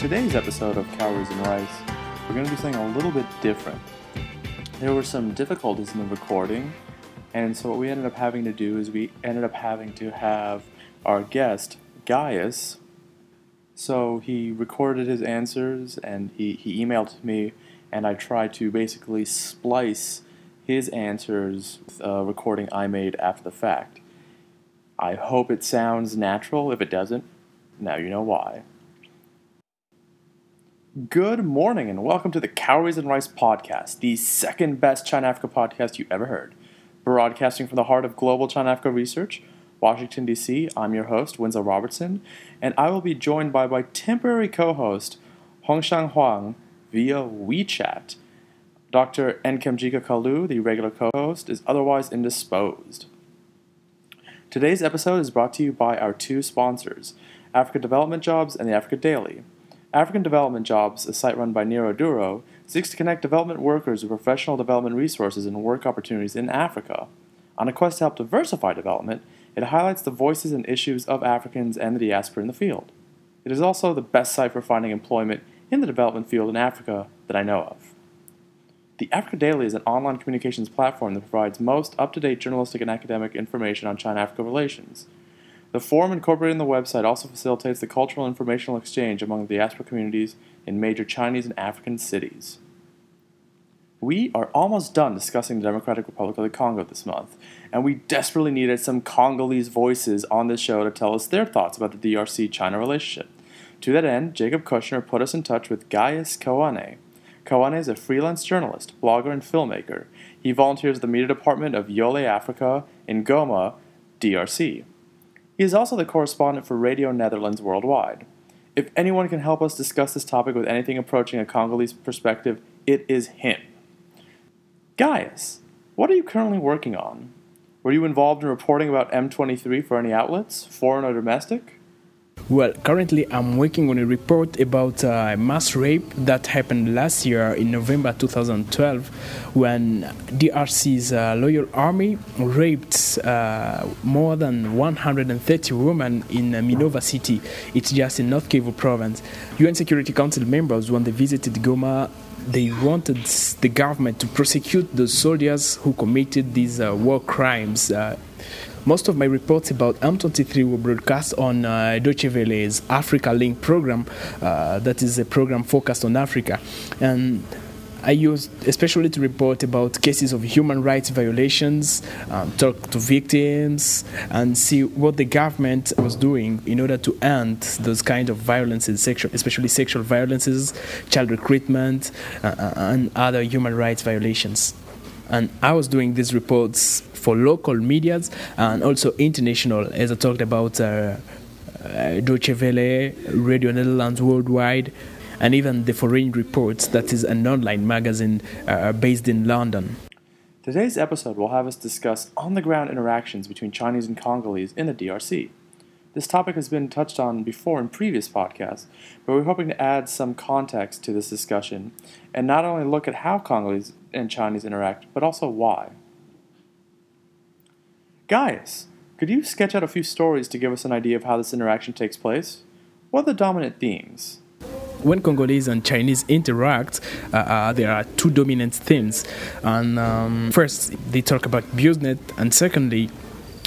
today's episode of Calories and Rice, we're going to be something a little bit different. There were some difficulties in the recording, and so what we ended up having to do is we ended up having to have our guest, Gaius. So he recorded his answers and he, he emailed me, and I tried to basically splice his answers with a recording I made after the fact. I hope it sounds natural. If it doesn't, now you know why. Good morning and welcome to the Calories and Rice podcast, the second best China Africa podcast you ever heard. Broadcasting from the heart of global China Africa research, Washington, D.C., I'm your host, Winslow Robertson, and I will be joined by my temporary co host, Hongshan Huang, via WeChat. Dr. Nkemjika Kalu, the regular co host, is otherwise indisposed. Today's episode is brought to you by our two sponsors, Africa Development Jobs and the Africa Daily. African Development Jobs, a site run by Nero Duro, seeks to connect development workers with professional development resources and work opportunities in Africa. On a quest to help diversify development, it highlights the voices and issues of Africans and the diaspora in the field. It is also the best site for finding employment in the development field in Africa that I know of. The Africa Daily is an online communications platform that provides most up to date journalistic and academic information on China Africa relations. The forum incorporated in the website also facilitates the cultural informational exchange among the diaspora communities in major Chinese and African cities. We are almost done discussing the Democratic Republic of the Congo this month, and we desperately needed some Congolese voices on this show to tell us their thoughts about the DRC China relationship. To that end, Jacob Kushner put us in touch with Gaius Kowene. Kowene is a freelance journalist, blogger, and filmmaker. He volunteers at the media department of Yole Africa in Goma, DRC. He is also the correspondent for Radio Netherlands worldwide. If anyone can help us discuss this topic with anything approaching a Congolese perspective, it is him. Gaius, what are you currently working on? Were you involved in reporting about M23 for any outlets, foreign or domestic? Well, currently I'm working on a report about a mass rape that happened last year in November 2012 when DRC's uh, loyal army raped uh, more than 130 women in uh, Minova city. It's just in North Kivu province. UN Security Council members, when they visited Goma, they wanted the government to prosecute the soldiers who committed these uh, war crimes uh, most of my reports about M23 were broadcast on uh, Deutsche Welle's Africa Link program, uh, that is a program focused on Africa. And I used especially to report about cases of human rights violations, um, talk to victims, and see what the government was doing in order to end those kind of violences, sexual, especially sexual violences, child recruitment, uh, uh and other human rights violations. And I was doing these reports for local medias and also international, as I talked about uh, uh, Deutsche Welle, Radio Netherlands Worldwide, and even the Foreign Reports, that is an online magazine uh, based in London. Today's episode will have us discuss on the ground interactions between Chinese and Congolese in the DRC. This topic has been touched on before in previous podcasts, but we're hoping to add some context to this discussion and not only look at how Congolese and Chinese interact, but also why. Gaius, could you sketch out a few stories to give us an idea of how this interaction takes place? What are the dominant themes? when Congolese and Chinese interact, uh, uh, there are two dominant themes. And um, first, they talk about business, and secondly,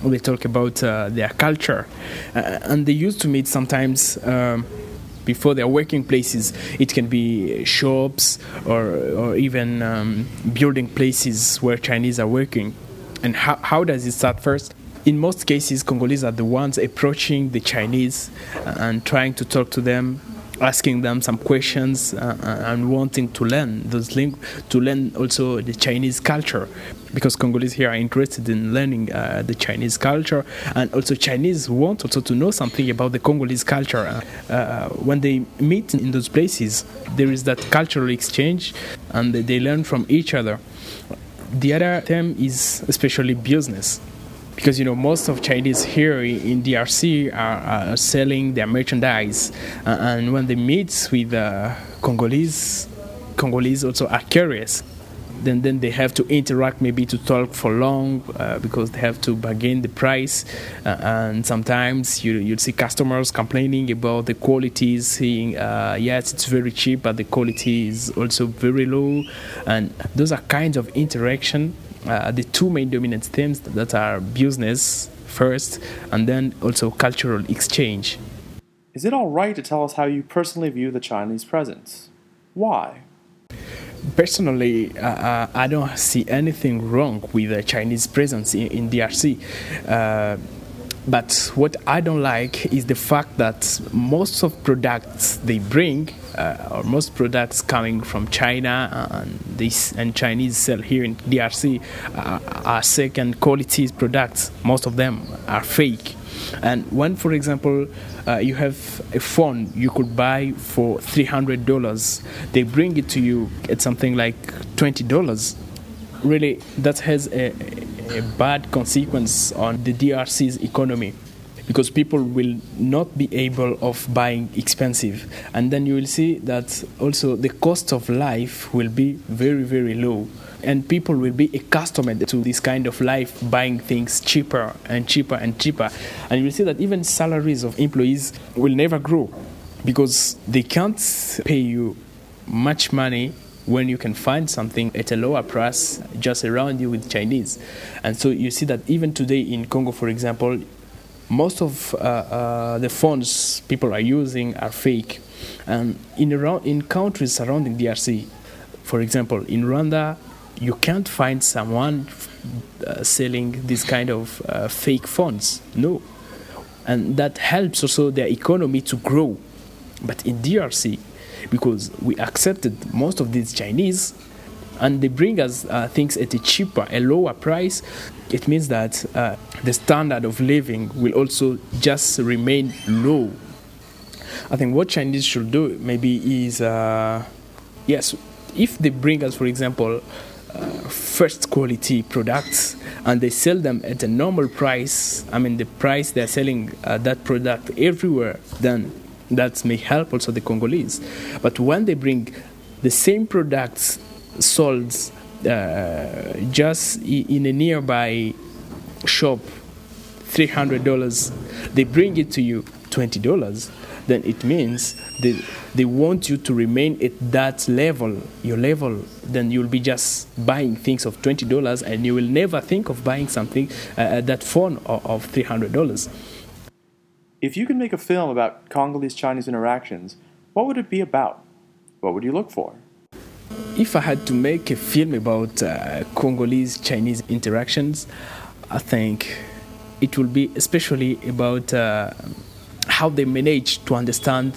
they talk about uh, their culture. Uh, and they used to meet sometimes. Um, before their working places, it can be shops or, or even um, building places where Chinese are working. And how, how does it start first? In most cases, Congolese are the ones approaching the Chinese and trying to talk to them, asking them some questions, uh, uh and wanting to learn those ling- to learn also the Chinese culture, because Congolese here are interested in learning uh, the Chinese culture, and also Chinese want also to know something about the Congolese culture. Uh, uh when they meet in those places, there is that cultural exchange, and they learn from each other. The other term is especially business because you know most of Chinese here in DRC are, are selling their merchandise, uh, and when they meet with uh, Congolese, Congolese also are curious. then then they have to interact maybe to talk for long uh, because they have to bargain the price uh, and sometimes you you see customers complaining about the quality saying uh, yes it's very cheap but the quality is also very low and those are kinds of interaction uh, the two main dominant themes that are business first and then also cultural exchange. Is it all right to tell us how you personally view the chinese presence? Why? Personally, uh, uh, I don't see anything wrong with the Chinese presence in, in DRC. Uh, but what I don't like is the fact that most of products they bring, uh, or most products coming from China and this and Chinese sell here in DRC, uh, are second quality products. Most of them are fake. And when, for example, uh, you have a phone you could buy for $300, they bring it to you at something like $20. Really, that has a, a bad consequence on the DRC's economy because people will not be able of buying expensive and then you will see that also the cost of life will be very very low and people will be accustomed to this kind of life, buying things cheaper and cheaper and cheaper. And you will see that even salaries of employees will never grow because they can't pay you much money when you can find something at a lower price just around you with Chinese. And so you see that even today in Congo, for example, most of uh, uh, the phones people are using are fake. And in, around, in countries surrounding DRC, for example, in Rwanda, you can't find someone uh, selling this kind of uh, fake phones. No. And that helps also their economy to grow. But in DRC, because we accepted most of these Chinese and they bring us uh, things at a cheaper, a lower price, it means that uh, the standard of living will also just remain low. I think what Chinese should do maybe is, uh, yes, if they bring us, for example, first quality products and they sell them at a normal price i mean the price they're selling uh, that product everywhere then that may help also the congolese but when they bring the same products sold uh, just in a nearby shop $300 they bring it to you $20 then it means they, they want you to remain at that level, your level. Then you'll be just buying things of $20 and you will never think of buying something, uh, that phone of, of $300. If you could make a film about Congolese Chinese interactions, what would it be about? What would you look for? If I had to make a film about uh, Congolese Chinese interactions, I think it will be especially about uh, how they manage to understand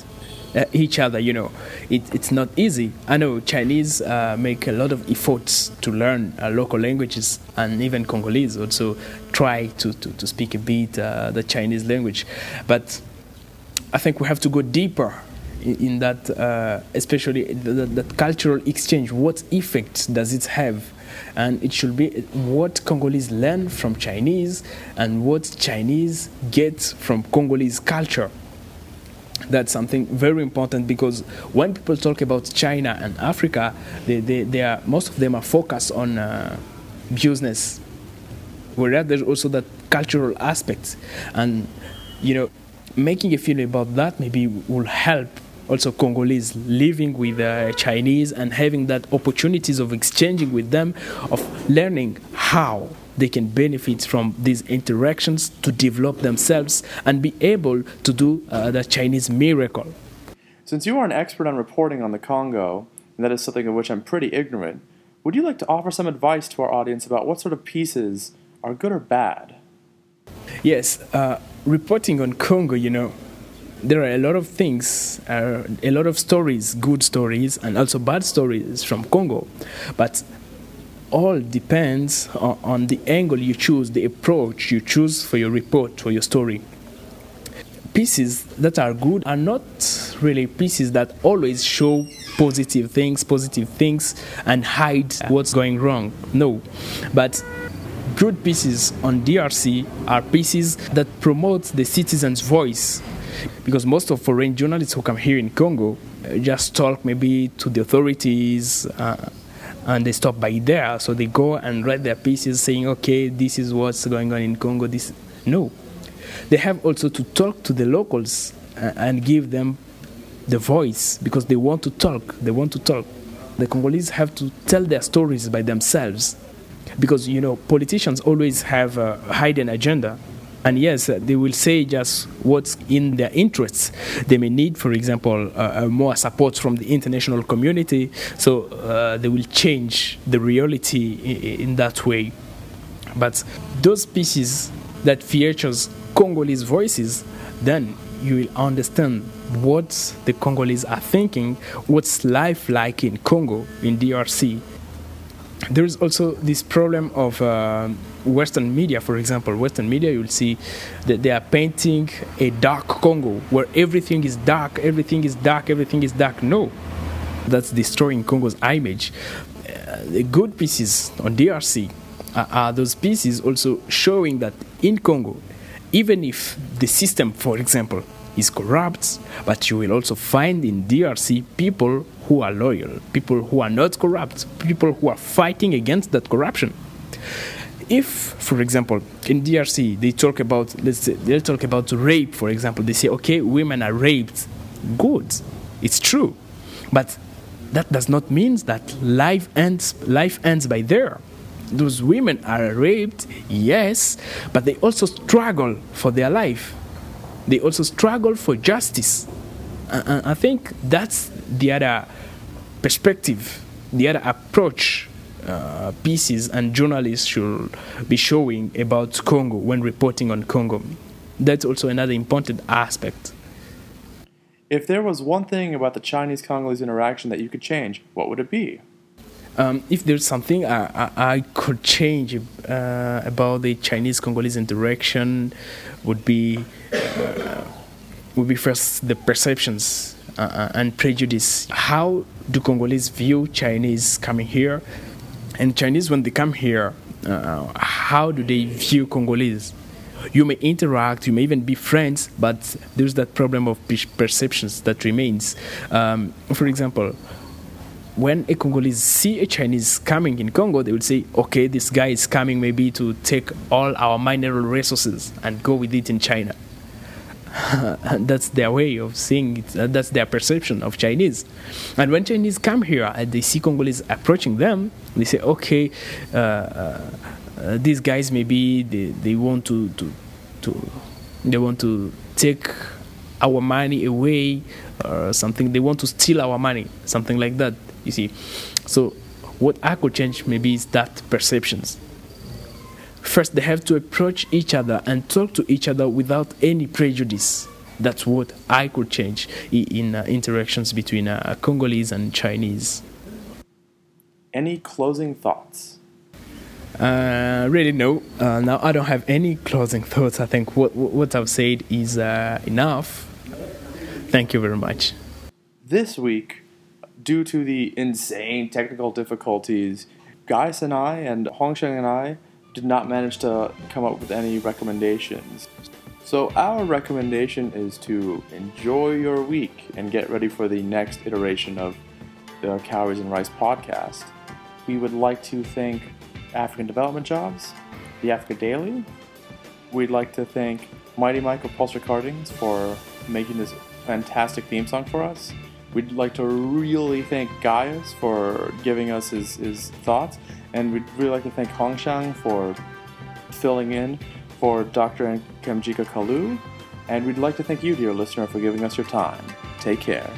each other. You know, it, it's not easy. I know Chinese uh, make a lot of efforts to learn uh, local languages, and even Congolese also try to, to, to speak a bit uh, the Chinese language. But I think we have to go deeper in, that, uh, especially that, cultural exchange. What effect does it have? and it should be what Congolese learn from Chinese and what Chinese get from Congolese culture. That's something very important because when people talk about China and Africa, they, they, they are, most of them are focused on uh, business, whereas there's also that cultural aspect. And, you know, making a film about that maybe will help also Congolese living with uh, Chinese and having that opportunities of exchanging with them, of learning how they can benefit from these interactions to develop themselves and be able to do uh, the Chinese miracle. Since you are an expert on reporting on the Congo, and that is something of which I'm pretty ignorant, would you like to offer some advice to our audience about what sort of pieces are good or bad? Yes, uh, reporting on Congo, you know, there are a lot of things, uh, a lot of stories, good stories, and also bad stories from Congo. But all depends on, on the angle you choose, the approach you choose for your report, for your story. Pieces that are good are not really pieces that always show positive things, positive things, and hide what's going wrong. No. But good pieces on DRC are pieces that promote the citizen's voice because most of foreign journalists who come here in Congo uh, just talk maybe to the authorities uh, and they stop by there. So they go and write their pieces saying, okay, this is what's going on in Congo. This no, they have also to talk to the locals uh, and give them the voice because they want to talk. They want to talk. The Congolese have to tell their stories by themselves because you know politicians always have a hidden agenda and yes, uh, they will say just what's in their interests. They may need, for example, uh, uh, more support from the international community, so uh, they will change the reality in, in that way. But those pieces that features Congolese voices, then you will understand what the Congolese are thinking, what's life like in Congo, in DRC. There is also this problem of uh, Western media, for example, Western media, you'll see that they are painting a dark Congo where everything is dark, everything is dark, everything is dark. No, that's destroying Congo's image. Uh, the good pieces on DRC are, are those pieces also showing that in Congo, even if the system, for example, is corrupt, but you will also find in DRC people who are loyal, people who are not corrupt, people who are fighting against that corruption if, for example, in DRC they talk about let's say they'll talk about rape, for example, they say okay, women are raped. Good, it's true, but that does not mean that life ends. Life ends by there. Those women are raped, yes, but they also struggle for their life. They also struggle for justice. I think that's the other perspective, the other approach uh, pieces and journalists should be showing about Congo when reporting on Congo. That's also another important aspect. If there was one thing about the Chinese Congolese interaction that you could change, what would it be? Um, if there's something I, I, I could change uh, about the Chinese Congolese interaction, would be uh, would be first the perceptions uh, uh and prejudice. How do Congolese view Chinese coming here? And Chinese, when they come here, uh, how do they view Congolese? You may interact, you may even be friends, but there's that problem of perceptions that remains. Um, for example, when a Congolese see a Chinese coming in Congo, they will say, okay, this guy is coming maybe to take all our mineral resources and go with it in China. that's their way of seeing it. That's their perception of Chinese. And when Chinese come here and they see Congolese approaching them, they say, okay, uh, uh, uh, these guys maybe they, they want to, to, to they want to take our money away or something. They want to steal our money, something like that. You see, so what I could change maybe is that perceptions First, they have to approach each other and talk to each other without any prejudice. That's what I could change in uh, interactions between uh, Congolese and Chinese. Any closing thoughts? Uh, really, no. Uh, now I don't have any closing thoughts. I think what what I've said is uh, enough. Thank you very much. This week, due to the insane technical difficulties, Gaius and I and Hongsheng and I did not manage to come up with any recommendations. So, our recommendation is to enjoy your week and get ready for the next iteration of the Calories and Rice podcast. We would like to thank African Development Jobs, the Africa Daily. We'd like to thank Mighty Mike of Pulse Recordings for making this fantastic theme song for us. We'd like to really thank Gaius for giving us his, his thoughts. And we'd really like to thank Hongshang for filling in for Dr. Nkemjika Kalu. And we'd like to thank you, dear listener, for giving us your time. Take care.